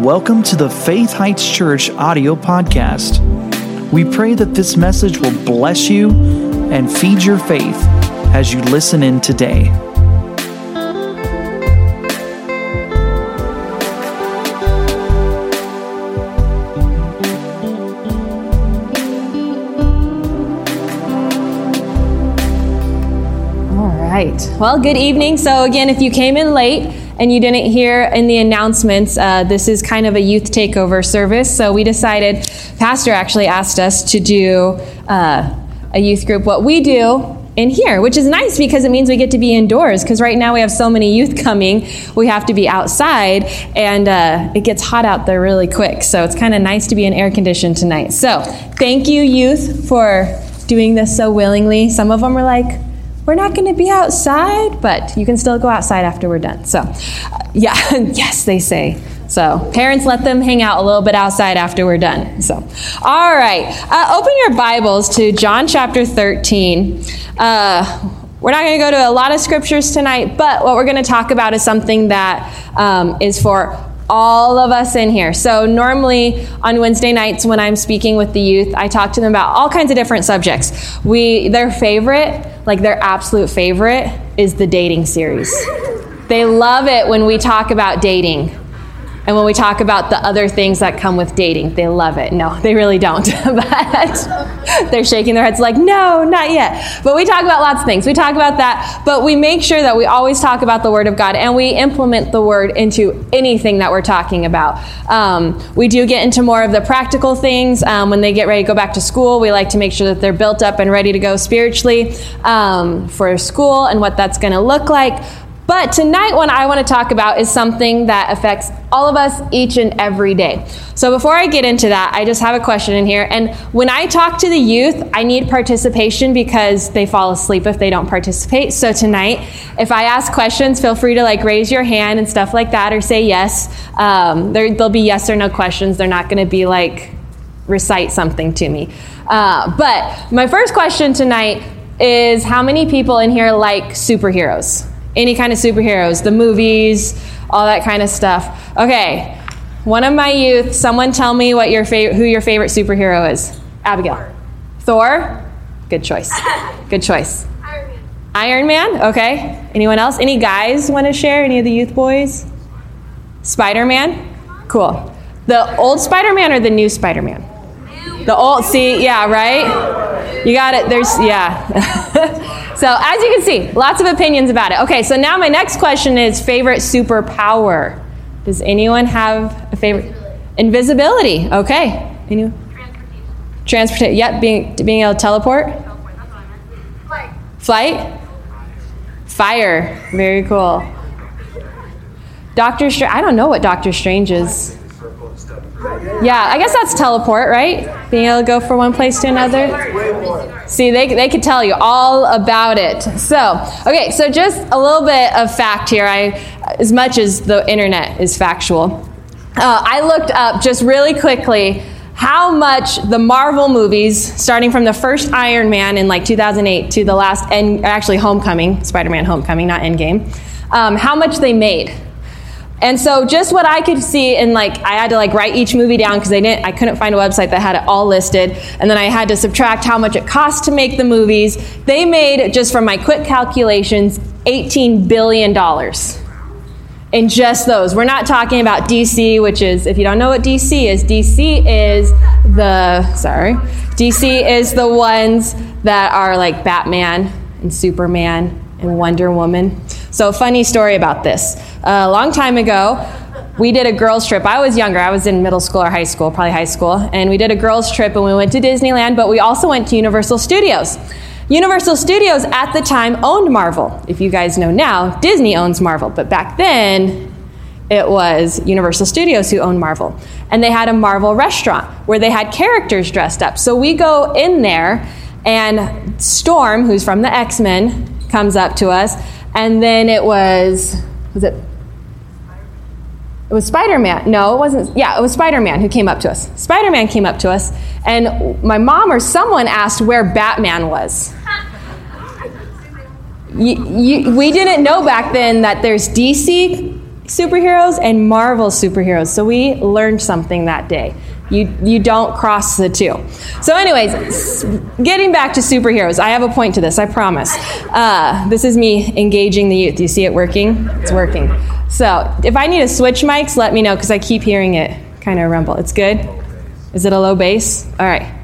Welcome to the Faith Heights Church audio podcast. We pray that this message will bless you and feed your faith as you listen in today. All right. Well, good evening. So, again, if you came in late and you didn't hear in the announcements, uh, this is kind of a youth takeover service. So, we decided, Pastor actually asked us to do uh, a youth group, what we do in here, which is nice because it means we get to be indoors. Because right now we have so many youth coming, we have to be outside, and uh, it gets hot out there really quick. So, it's kind of nice to be in air conditioned tonight. So, thank you, youth, for doing this so willingly. Some of them are like, we're not going to be outside, but you can still go outside after we're done. So, uh, yeah, yes, they say. So, parents let them hang out a little bit outside after we're done. So, all right, uh, open your Bibles to John chapter 13. Uh, we're not going to go to a lot of scriptures tonight, but what we're going to talk about is something that um, is for all of us in here. So, normally on Wednesday nights when I'm speaking with the youth, I talk to them about all kinds of different subjects. We, their favorite, like their absolute favorite, is the dating series. They love it when we talk about dating. And when we talk about the other things that come with dating, they love it. No, they really don't. but they're shaking their heads like, no, not yet. But we talk about lots of things. We talk about that, but we make sure that we always talk about the Word of God and we implement the Word into anything that we're talking about. Um, we do get into more of the practical things. Um, when they get ready to go back to school, we like to make sure that they're built up and ready to go spiritually um, for school and what that's going to look like. But tonight, what I want to talk about is something that affects all of us each and every day. So before I get into that, I just have a question in here. And when I talk to the youth, I need participation because they fall asleep if they don't participate. So tonight, if I ask questions, feel free to like raise your hand and stuff like that or say yes. Um, there, there'll be yes or no questions. They're not going to be like recite something to me. Uh, but my first question tonight is how many people in here like superheroes? Any kind of superheroes, the movies, all that kind of stuff. Okay, one of my youth, someone tell me what your favorite, who your favorite superhero is. Abigail. Thor. Good choice. Good choice. Iron Man. Iron Man. Okay. Anyone else? Any guys want to share? Any of the youth boys? Spider Man. Cool. The old Spider Man or the new Spider Man? The old. See, yeah, right. You got it. There's yeah. So, as you can see, lots of opinions about it. Okay, so now my next question is favorite superpower. Does anyone have a favorite? Invisibility. Okay. Anyone? Transportation. Transportation. Yep, being, being able to teleport. Flight. Flight? Fire. Very cool. Doctor Strange. I don't know what Doctor Strange is. Yeah, I guess that's teleport, right? Being able to go from one place to another. See, they, they could tell you all about it. So, okay, so just a little bit of fact here. I, as much as the internet is factual, uh, I looked up just really quickly how much the Marvel movies, starting from the first Iron Man in like 2008 to the last, and actually Homecoming, Spider-Man Homecoming, not Endgame, um, how much they made. And so just what I could see and like I had to like write each movie down because I didn't I couldn't find a website that had it all listed and then I had to subtract how much it cost to make the movies. They made just from my quick calculations 18 billion dollars. In just those. We're not talking about DC, which is if you don't know what DC is, DC is the sorry. DC is the ones that are like Batman and Superman and Wonder Woman. So, funny story about this. A long time ago, we did a girls' trip. I was younger, I was in middle school or high school, probably high school, and we did a girls' trip and we went to Disneyland, but we also went to Universal Studios. Universal Studios at the time owned Marvel. If you guys know now, Disney owns Marvel, but back then, it was Universal Studios who owned Marvel. And they had a Marvel restaurant where they had characters dressed up. So we go in there, and Storm, who's from the X Men, comes up to us, and then it was was it it was Spider-Man. No, it wasn't. Yeah, it was Spider-Man who came up to us. Spider-Man came up to us, and my mom or someone asked where Batman was. You, you, we didn't know back then that there's DC superheroes and Marvel superheroes. So we learned something that day. You, you don't cross the two. So, anyways, getting back to superheroes, I have a point to this, I promise. Uh, this is me engaging the youth. You see it working? It's working. So, if I need to switch mics, let me know because I keep hearing it kind of rumble. It's good? Is it a low bass? All right.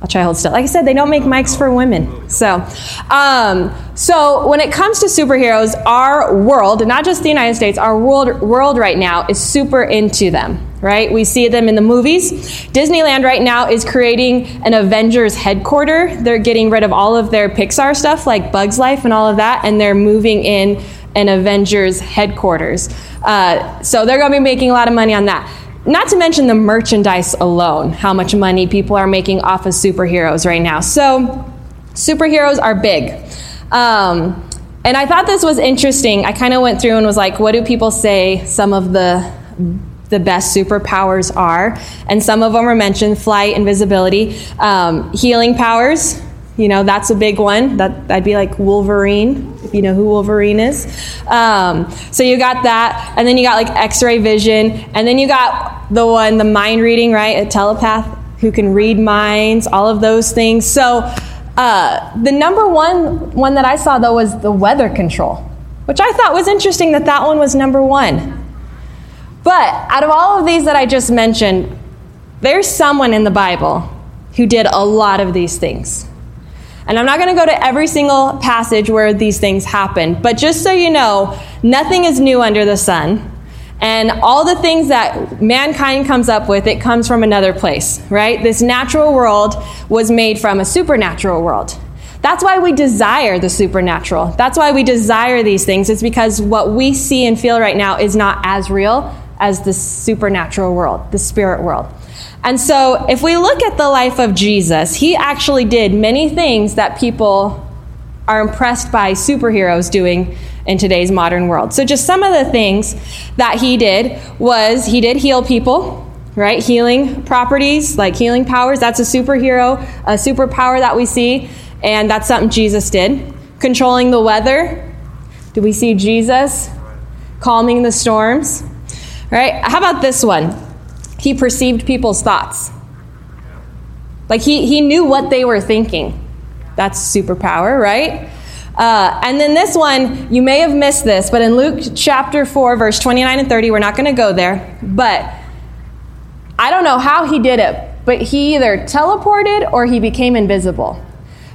I'll try hold still. Like I said, they don't make mics for women. So, um, so when it comes to superheroes, our world, not just the United States, our world, world right now is super into them. Right? We see them in the movies. Disneyland right now is creating an Avengers headquarters. They're getting rid of all of their Pixar stuff like Bugs Life and all of that, and they're moving in an Avengers headquarters. Uh, so they're going to be making a lot of money on that. Not to mention the merchandise alone, how much money people are making off of superheroes right now. So, superheroes are big. Um, and I thought this was interesting. I kind of went through and was like, what do people say some of the the best superpowers are? And some of them are mentioned: flight, invisibility, um, healing powers. You know, that's a big one. That that'd be like Wolverine, if you know who Wolverine is. Um, so you got that, and then you got like X-ray vision, and then you got the one, the mind reading, right? A telepath who can read minds, all of those things. So uh, the number one one that I saw though was the weather control, which I thought was interesting that that one was number one. But out of all of these that I just mentioned, there's someone in the Bible who did a lot of these things. And I'm not going to go to every single passage where these things happen, but just so you know, nothing is new under the sun. And all the things that mankind comes up with, it comes from another place, right? This natural world was made from a supernatural world. That's why we desire the supernatural. That's why we desire these things. It's because what we see and feel right now is not as real as the supernatural world, the spirit world. And so, if we look at the life of Jesus, he actually did many things that people are impressed by superheroes doing in today's modern world. So, just some of the things that he did was he did heal people, right? Healing properties, like healing powers. That's a superhero, a superpower that we see, and that's something Jesus did. Controlling the weather. Do we see Jesus calming the storms? Right? How about this one? he perceived people's thoughts. Like he, he knew what they were thinking. That's superpower, right? Uh, and then this one, you may have missed this, but in Luke chapter 4, verse 29 and 30, we're not going to go there, but I don't know how he did it, but he either teleported or he became invisible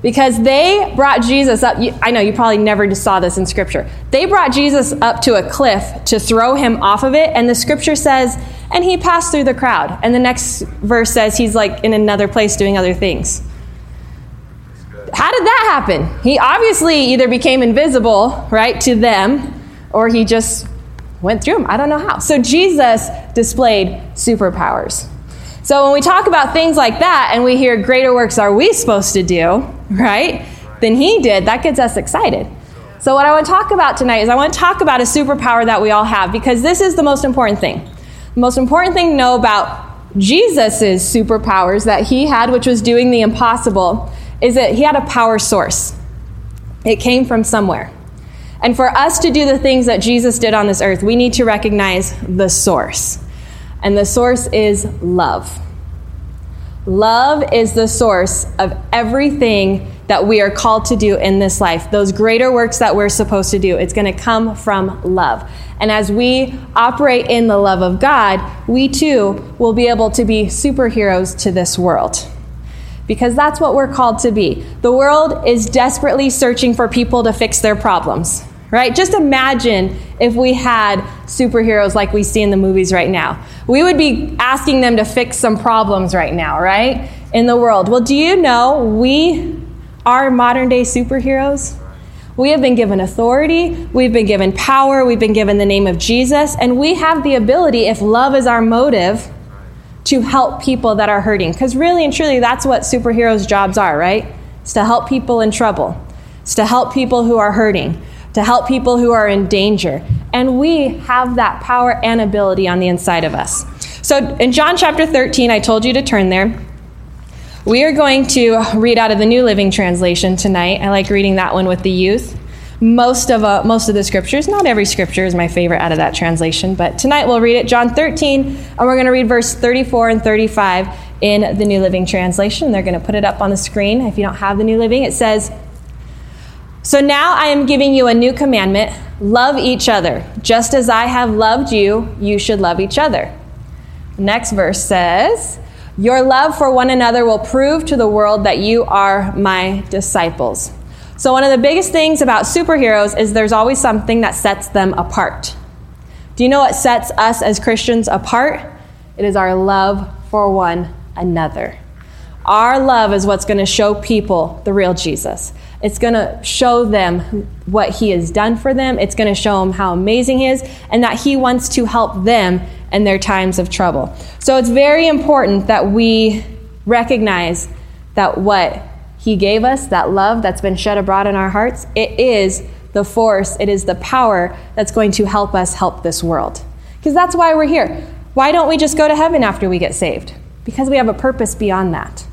because they brought Jesus up. I know you probably never saw this in scripture. They brought Jesus up to a cliff to throw him off of it, and the scripture says, and he passed through the crowd. And the next verse says he's like in another place doing other things. How did that happen? He obviously either became invisible, right, to them, or he just went through them. I don't know how. So Jesus displayed superpowers. So when we talk about things like that and we hear greater works are we supposed to do, right? Than he did, that gets us excited. So what I want to talk about tonight is I want to talk about a superpower that we all have because this is the most important thing. The most important thing to know about Jesus' superpowers that he had, which was doing the impossible, is that he had a power source. It came from somewhere. And for us to do the things that Jesus did on this earth, we need to recognize the source and the source is love. Love is the source of everything that we are called to do in this life. Those greater works that we're supposed to do, it's going to come from love. And as we operate in the love of God, we too will be able to be superheroes to this world. Because that's what we're called to be. The world is desperately searching for people to fix their problems right? Just imagine if we had superheroes like we see in the movies right now. We would be asking them to fix some problems right now, right? In the world. Well, do you know we are modern day superheroes? We have been given authority, we've been given power, we've been given the name of Jesus, and we have the ability, if love is our motive, to help people that are hurting. Because really and truly, that's what superheroes' jobs are, right? It's to help people in trouble, it's to help people who are hurting to help people who are in danger. And we have that power and ability on the inside of us. So in John chapter 13, I told you to turn there. We are going to read out of the New Living Translation tonight. I like reading that one with the youth. most of uh, most of the scriptures. Not every scripture is my favorite out of that translation, but tonight we'll read it, John 13, and we're going to read verse 34 and 35 in the New Living Translation. They're going to put it up on the screen. If you don't have the New Living, it says, "So now I am giving you a new commandment: love each other, just as I have loved you. You should love each other." next verse says. Your love for one another will prove to the world that you are my disciples. So, one of the biggest things about superheroes is there's always something that sets them apart. Do you know what sets us as Christians apart? It is our love for one another. Our love is what's going to show people the real Jesus. It's going to show them what he has done for them. It's going to show them how amazing he is and that he wants to help them in their times of trouble. So it's very important that we recognize that what he gave us, that love that's been shed abroad in our hearts, it is the force, it is the power that's going to help us help this world. Because that's why we're here. Why don't we just go to heaven after we get saved? Because we have a purpose beyond that.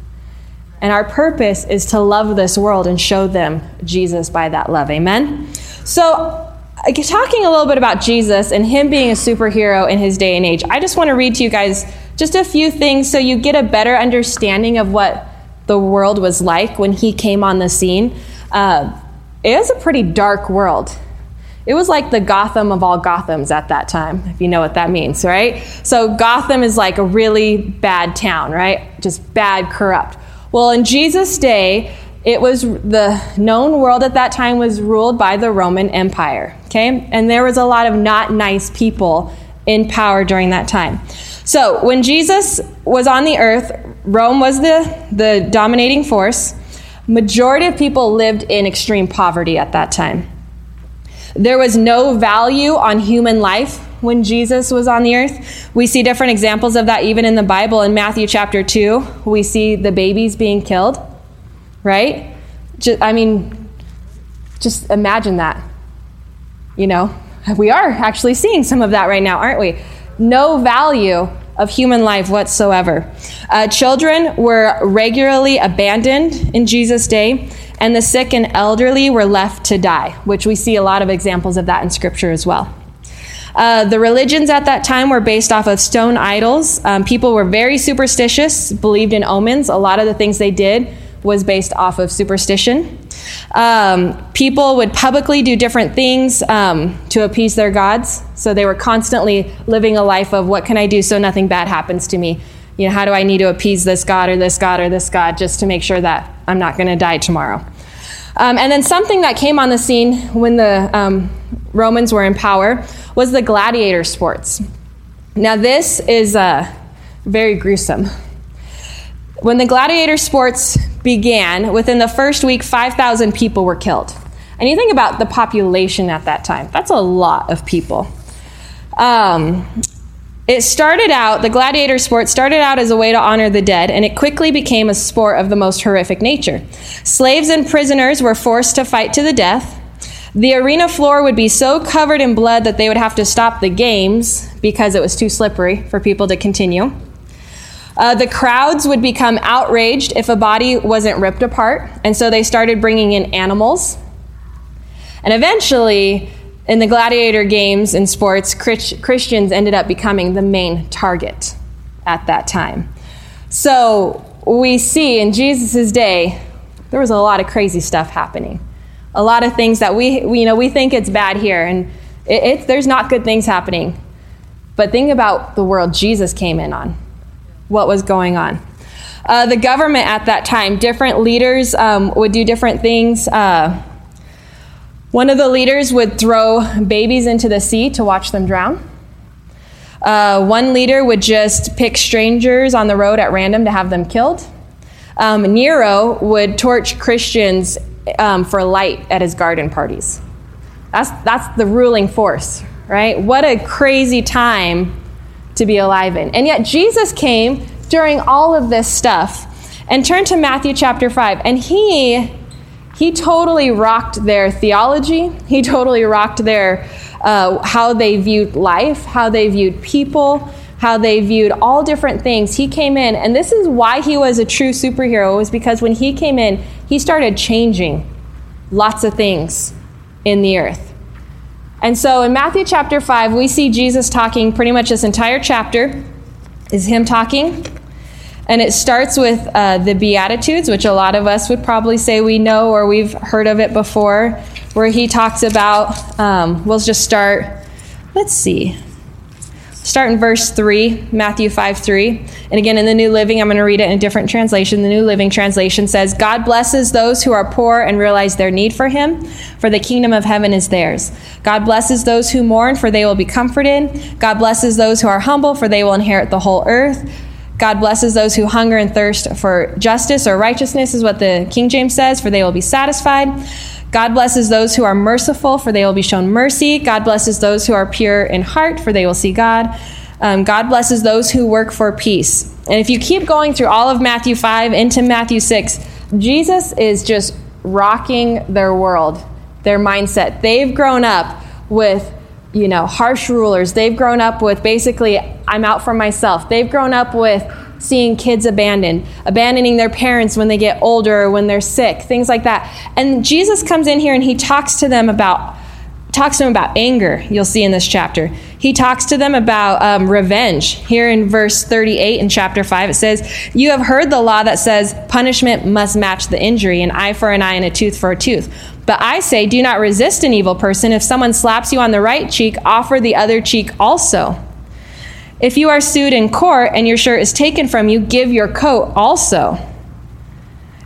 And our purpose is to love this world and show them Jesus by that love. Amen? So, talking a little bit about Jesus and him being a superhero in his day and age, I just want to read to you guys just a few things so you get a better understanding of what the world was like when he came on the scene. Uh, it was a pretty dark world. It was like the Gotham of all Gothams at that time, if you know what that means, right? So, Gotham is like a really bad town, right? Just bad, corrupt. Well, in Jesus' day, it was the known world at that time was ruled by the Roman Empire, okay? And there was a lot of not nice people in power during that time. So, when Jesus was on the earth, Rome was the, the dominating force. Majority of people lived in extreme poverty at that time. There was no value on human life when Jesus was on the earth. We see different examples of that even in the Bible. In Matthew chapter 2, we see the babies being killed, right? Just, I mean, just imagine that. You know, we are actually seeing some of that right now, aren't we? No value of human life whatsoever. Uh, children were regularly abandoned in Jesus' day, and the sick and elderly were left to die, which we see a lot of examples of that in Scripture as well. Uh, the religions at that time were based off of stone idols. Um, people were very superstitious, believed in omens. A lot of the things they did was based off of superstition. Um, people would publicly do different things um, to appease their gods. So they were constantly living a life of what can I do so nothing bad happens to me? You know, how do I need to appease this God or this God or this God just to make sure that I'm not going to die tomorrow? Um, and then something that came on the scene when the um, Romans were in power was the gladiator sports. Now, this is uh, very gruesome. When the gladiator sports began, within the first week, 5,000 people were killed. And you think about the population at that time, that's a lot of people. Um, it started out, the gladiator sport started out as a way to honor the dead, and it quickly became a sport of the most horrific nature. Slaves and prisoners were forced to fight to the death. The arena floor would be so covered in blood that they would have to stop the games because it was too slippery for people to continue. Uh, the crowds would become outraged if a body wasn't ripped apart, and so they started bringing in animals. And eventually, in the gladiator games and sports, Christians ended up becoming the main target at that time. So we see in Jesus' day, there was a lot of crazy stuff happening. A lot of things that we, we you know, we think it's bad here, and it, there's not good things happening. But think about the world Jesus came in on what was going on. Uh, the government at that time, different leaders um, would do different things. Uh, one of the leaders would throw babies into the sea to watch them drown. Uh, one leader would just pick strangers on the road at random to have them killed. Um, Nero would torch Christians um, for light at his garden parties. That's, that's the ruling force, right? What a crazy time to be alive in. And yet Jesus came during all of this stuff. And turn to Matthew chapter 5. And he he totally rocked their theology. He totally rocked their uh, how they viewed life, how they viewed people, how they viewed all different things. He came in, and this is why he was a true superhero. Was because when he came in, he started changing lots of things in the earth. And so in Matthew chapter 5, we see Jesus talking pretty much this entire chapter is him talking. And it starts with uh, the Beatitudes, which a lot of us would probably say we know or we've heard of it before, where he talks about, um, we'll just start, let's see, Start in verse 3, Matthew 5 3. And again, in the New Living, I'm going to read it in a different translation. The New Living translation says, God blesses those who are poor and realize their need for Him, for the kingdom of heaven is theirs. God blesses those who mourn, for they will be comforted. God blesses those who are humble, for they will inherit the whole earth. God blesses those who hunger and thirst for justice or righteousness, is what the King James says, for they will be satisfied. God blesses those who are merciful, for they will be shown mercy. God blesses those who are pure in heart, for they will see God. Um, God blesses those who work for peace. And if you keep going through all of Matthew 5 into Matthew 6, Jesus is just rocking their world, their mindset. They've grown up with, you know, harsh rulers. They've grown up with basically, I'm out for myself. They've grown up with seeing kids abandoned, abandoning their parents when they get older when they're sick, things like that. And Jesus comes in here and he talks to them about talks to them about anger. You'll see in this chapter. He talks to them about um, revenge. Here in verse 38 in chapter 5, it says, You have heard the law that says punishment must match the injury, an eye for an eye and a tooth for a tooth. But I say, do not resist an evil person. If someone slaps you on the right cheek, offer the other cheek also. If you are sued in court and your shirt is taken from you, give your coat also.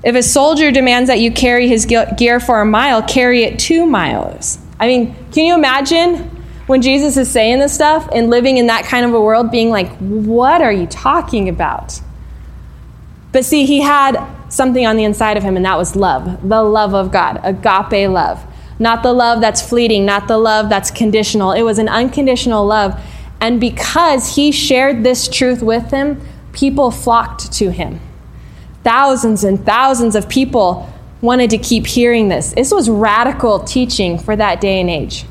If a soldier demands that you carry his gear for a mile, carry it two miles. I mean, can you imagine when Jesus is saying this stuff and living in that kind of a world, being like, what are you talking about? But see, he had something on the inside of him, and that was love the love of God, agape love. Not the love that's fleeting, not the love that's conditional. It was an unconditional love and because he shared this truth with them, people flocked to him. Thousands and thousands of people wanted to keep hearing this. This was radical teaching for that day and age.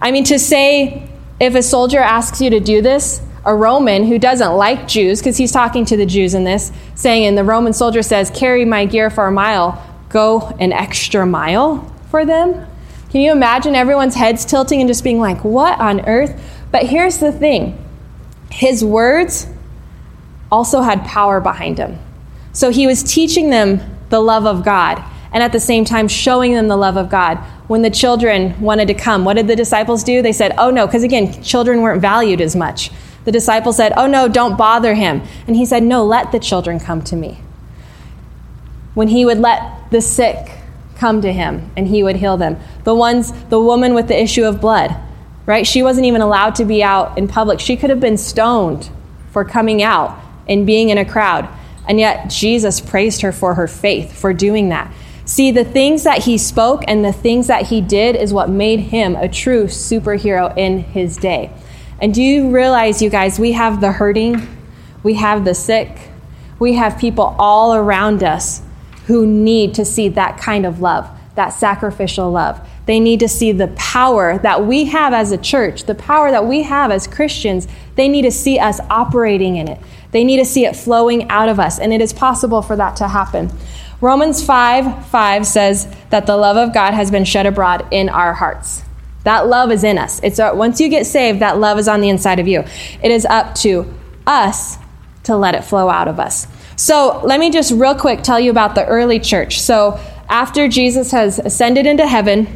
I mean, to say if a soldier asks you to do this, a Roman who doesn't like Jews, because he's talking to the Jews in this, saying, and the Roman soldier says, carry my gear for a mile, go an extra mile for them. Can you imagine everyone's heads tilting and just being like, what on earth? But here's the thing his words also had power behind him. So he was teaching them the love of God and at the same time showing them the love of God. When the children wanted to come, what did the disciples do? They said, Oh no, because again, children weren't valued as much. The disciples said, Oh no, don't bother him. And he said, No, let the children come to me. When he would let the sick come to him and he would heal them, the ones, the woman with the issue of blood, right? She wasn't even allowed to be out in public. She could have been stoned for coming out and being in a crowd. And yet, Jesus praised her for her faith, for doing that. See, the things that he spoke and the things that he did is what made him a true superhero in his day. And do you realize, you guys, we have the hurting, we have the sick, we have people all around us who need to see that kind of love, that sacrificial love. They need to see the power that we have as a church, the power that we have as Christians. They need to see us operating in it. They need to see it flowing out of us, and it is possible for that to happen. Romans 5 5 says that the love of God has been shed abroad in our hearts. That love is in us. It's once you get saved, that love is on the inside of you. It is up to us to let it flow out of us. So, let me just real quick tell you about the early church. So, after Jesus has ascended into heaven,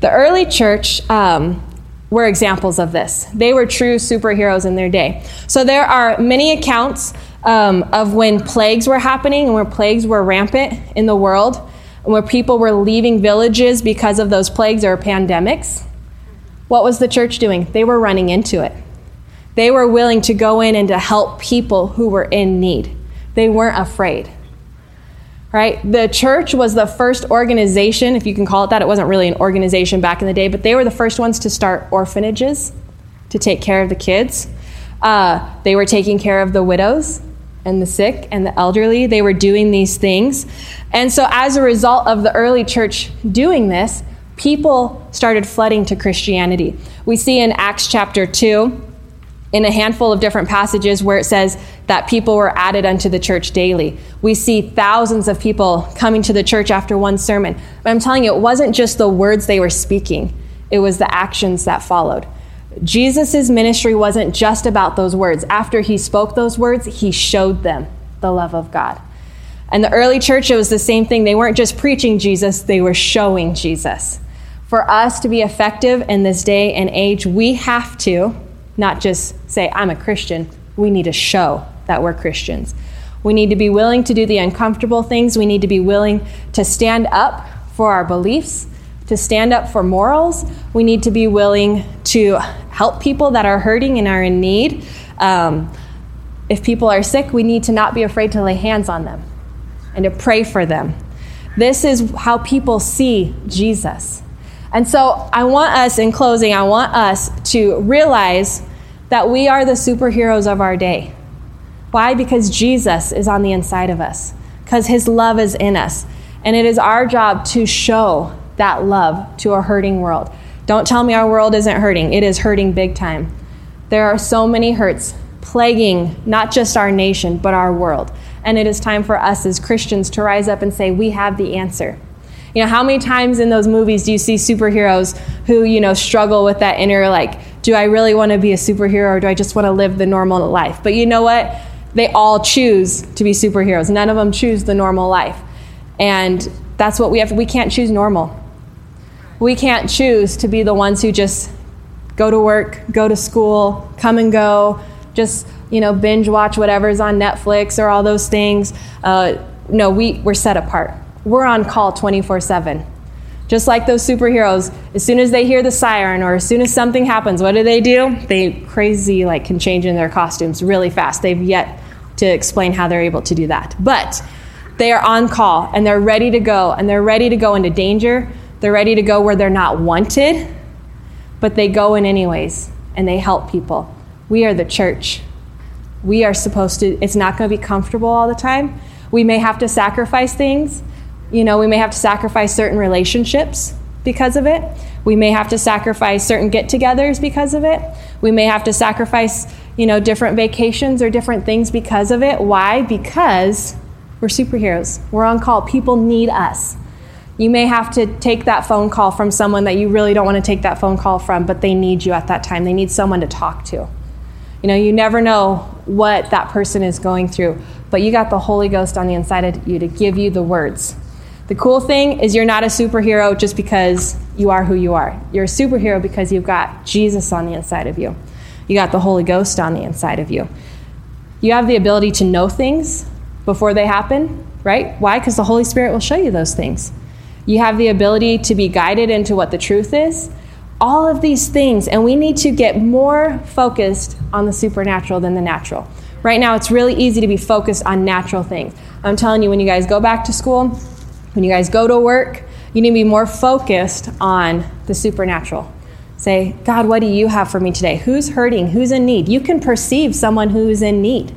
the early church um, were examples of this. They were true superheroes in their day. So there are many accounts um, of when plagues were happening and where plagues were rampant in the world, and where people were leaving villages because of those plagues or pandemics. What was the church doing? They were running into it. They were willing to go in and to help people who were in need. They weren't afraid right? The church was the first organization, if you can call it that. It wasn't really an organization back in the day, but they were the first ones to start orphanages to take care of the kids. Uh, they were taking care of the widows and the sick and the elderly. They were doing these things. And so, as a result of the early church doing this, people started flooding to Christianity. We see in Acts chapter 2 in a handful of different passages where it says that people were added unto the church daily. We see thousands of people coming to the church after one sermon. But I'm telling you, it wasn't just the words they were speaking, it was the actions that followed. Jesus' ministry wasn't just about those words. After he spoke those words, he showed them the love of God. And the early church, it was the same thing. They weren't just preaching Jesus, they were showing Jesus. For us to be effective in this day and age, we have to not just say, I'm a Christian. We need to show that we're Christians. We need to be willing to do the uncomfortable things. We need to be willing to stand up for our beliefs, to stand up for morals. We need to be willing to help people that are hurting and are in need. Um, if people are sick, we need to not be afraid to lay hands on them and to pray for them. This is how people see Jesus. And so I want us, in closing, I want us to realize that we are the superheroes of our day. Why? Because Jesus is on the inside of us, because his love is in us. And it is our job to show that love to a hurting world. Don't tell me our world isn't hurting, it is hurting big time. There are so many hurts plaguing not just our nation, but our world. And it is time for us as Christians to rise up and say, We have the answer. You know, how many times in those movies do you see superheroes who, you know, struggle with that inner, like, do I really want to be a superhero or do I just want to live the normal life? But you know what? They all choose to be superheroes. None of them choose the normal life. And that's what we have. We can't choose normal. We can't choose to be the ones who just go to work, go to school, come and go, just, you know, binge watch whatever's on Netflix or all those things. Uh, no, we, we're set apart we're on call 24 7. Just like those superheroes, as soon as they hear the siren or as soon as something happens, what do they do? They crazy like can change in their costumes really fast. They've yet to explain how they're able to do that. But they are on call and they're ready to go and they're ready to go into danger. They're ready to go where they're not wanted, but they go in anyways and they help people. We are the church. We are supposed to, it's not going to be comfortable all the time. We may have to sacrifice things, you know, we may have to sacrifice certain relationships because of it. We may have to sacrifice certain get togethers because of it. We may have to sacrifice, you know, different vacations or different things because of it. Why? Because we're superheroes. We're on call. People need us. You may have to take that phone call from someone that you really don't want to take that phone call from, but they need you at that time. They need someone to talk to. You know, you never know what that person is going through, but you got the Holy Ghost on the inside of you to give you the words the cool thing is you're not a superhero just because you are who you are. You're a superhero because you've got Jesus on the inside of you. You got the Holy Ghost on the inside of you. You have the ability to know things before they happen, right? Why? Because the Holy Spirit will show you those things. You have the ability to be guided into what the truth is. All of these things, and we need to get more focused on the supernatural than the natural. Right now, it's really easy to be focused on natural things. I'm telling you, when you guys go back to school, when you guys go to work, you need to be more focused on the supernatural. Say, God, what do you have for me today? Who's hurting? Who's in need? You can perceive someone who's in need.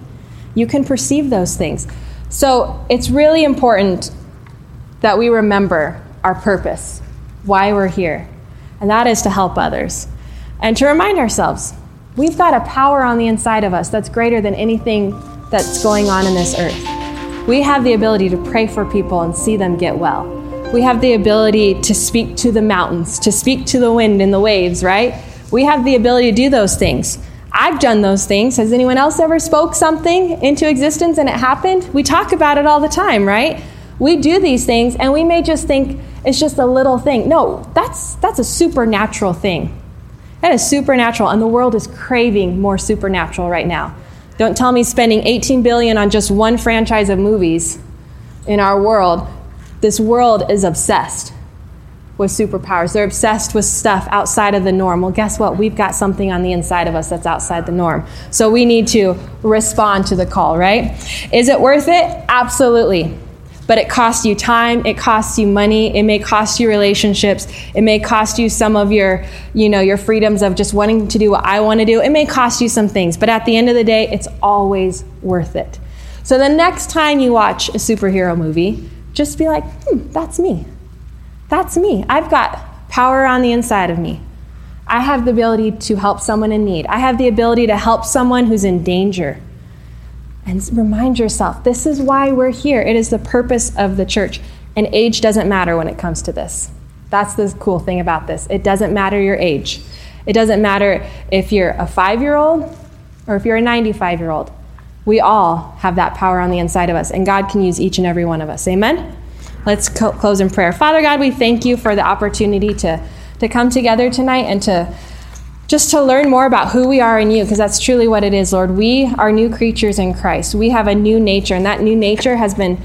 You can perceive those things. So it's really important that we remember our purpose, why we're here, and that is to help others. And to remind ourselves, we've got a power on the inside of us that's greater than anything that's going on in this earth. We have the ability to pray for people and see them get well. We have the ability to speak to the mountains, to speak to the wind and the waves, right? We have the ability to do those things. I've done those things. Has anyone else ever spoke something into existence and it happened? We talk about it all the time, right? We do these things and we may just think it's just a little thing. No, that's that's a supernatural thing. That is supernatural and the world is craving more supernatural right now. Don't tell me spending 18 billion on just one franchise of movies in our world. This world is obsessed with superpowers. They're obsessed with stuff outside of the norm. Well, guess what? We've got something on the inside of us that's outside the norm. So we need to respond to the call, right? Is it worth it? Absolutely but it costs you time, it costs you money, it may cost you relationships, it may cost you some of your, you know, your freedoms of just wanting to do what I want to do. It may cost you some things, but at the end of the day, it's always worth it. So the next time you watch a superhero movie, just be like, hmm, that's me. That's me. I've got power on the inside of me. I have the ability to help someone in need. I have the ability to help someone who's in danger. And remind yourself this is why we're here. It is the purpose of the church. And age doesn't matter when it comes to this. That's the cool thing about this. It doesn't matter your age. It doesn't matter if you're a five year old or if you're a 95 year old. We all have that power on the inside of us, and God can use each and every one of us. Amen? Let's co- close in prayer. Father God, we thank you for the opportunity to, to come together tonight and to just to learn more about who we are in you, because that's truly what it is, Lord. We are new creatures in Christ. We have a new nature, and that new nature has been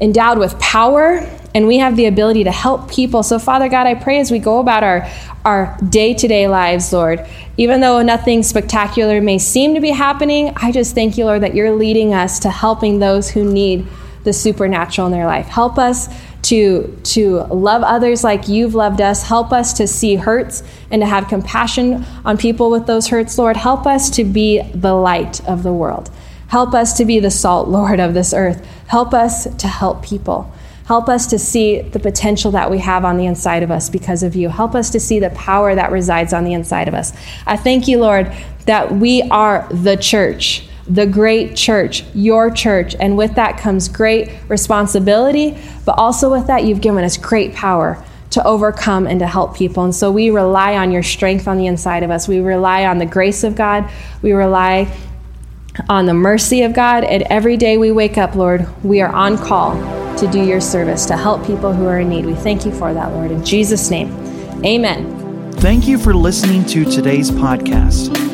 endowed with power and we have the ability to help people. So, Father God, I pray as we go about our, our day to day lives, Lord, even though nothing spectacular may seem to be happening, I just thank you, Lord, that you're leading us to helping those who need the supernatural in their life. Help us to, to love others like you've loved us. Help us to see hurts and to have compassion on people with those hurts, Lord. Help us to be the light of the world. Help us to be the salt, Lord, of this earth. Help us to help people. Help us to see the potential that we have on the inside of us because of you. Help us to see the power that resides on the inside of us. I thank you, Lord, that we are the church, the great church, your church. And with that comes great responsibility, but also with that, you've given us great power to overcome and to help people. And so we rely on your strength on the inside of us. We rely on the grace of God. We rely on the mercy of God. And every day we wake up, Lord, we are on call to do your service, to help people who are in need. We thank you for that, Lord. In Jesus' name, amen. Thank you for listening to today's podcast.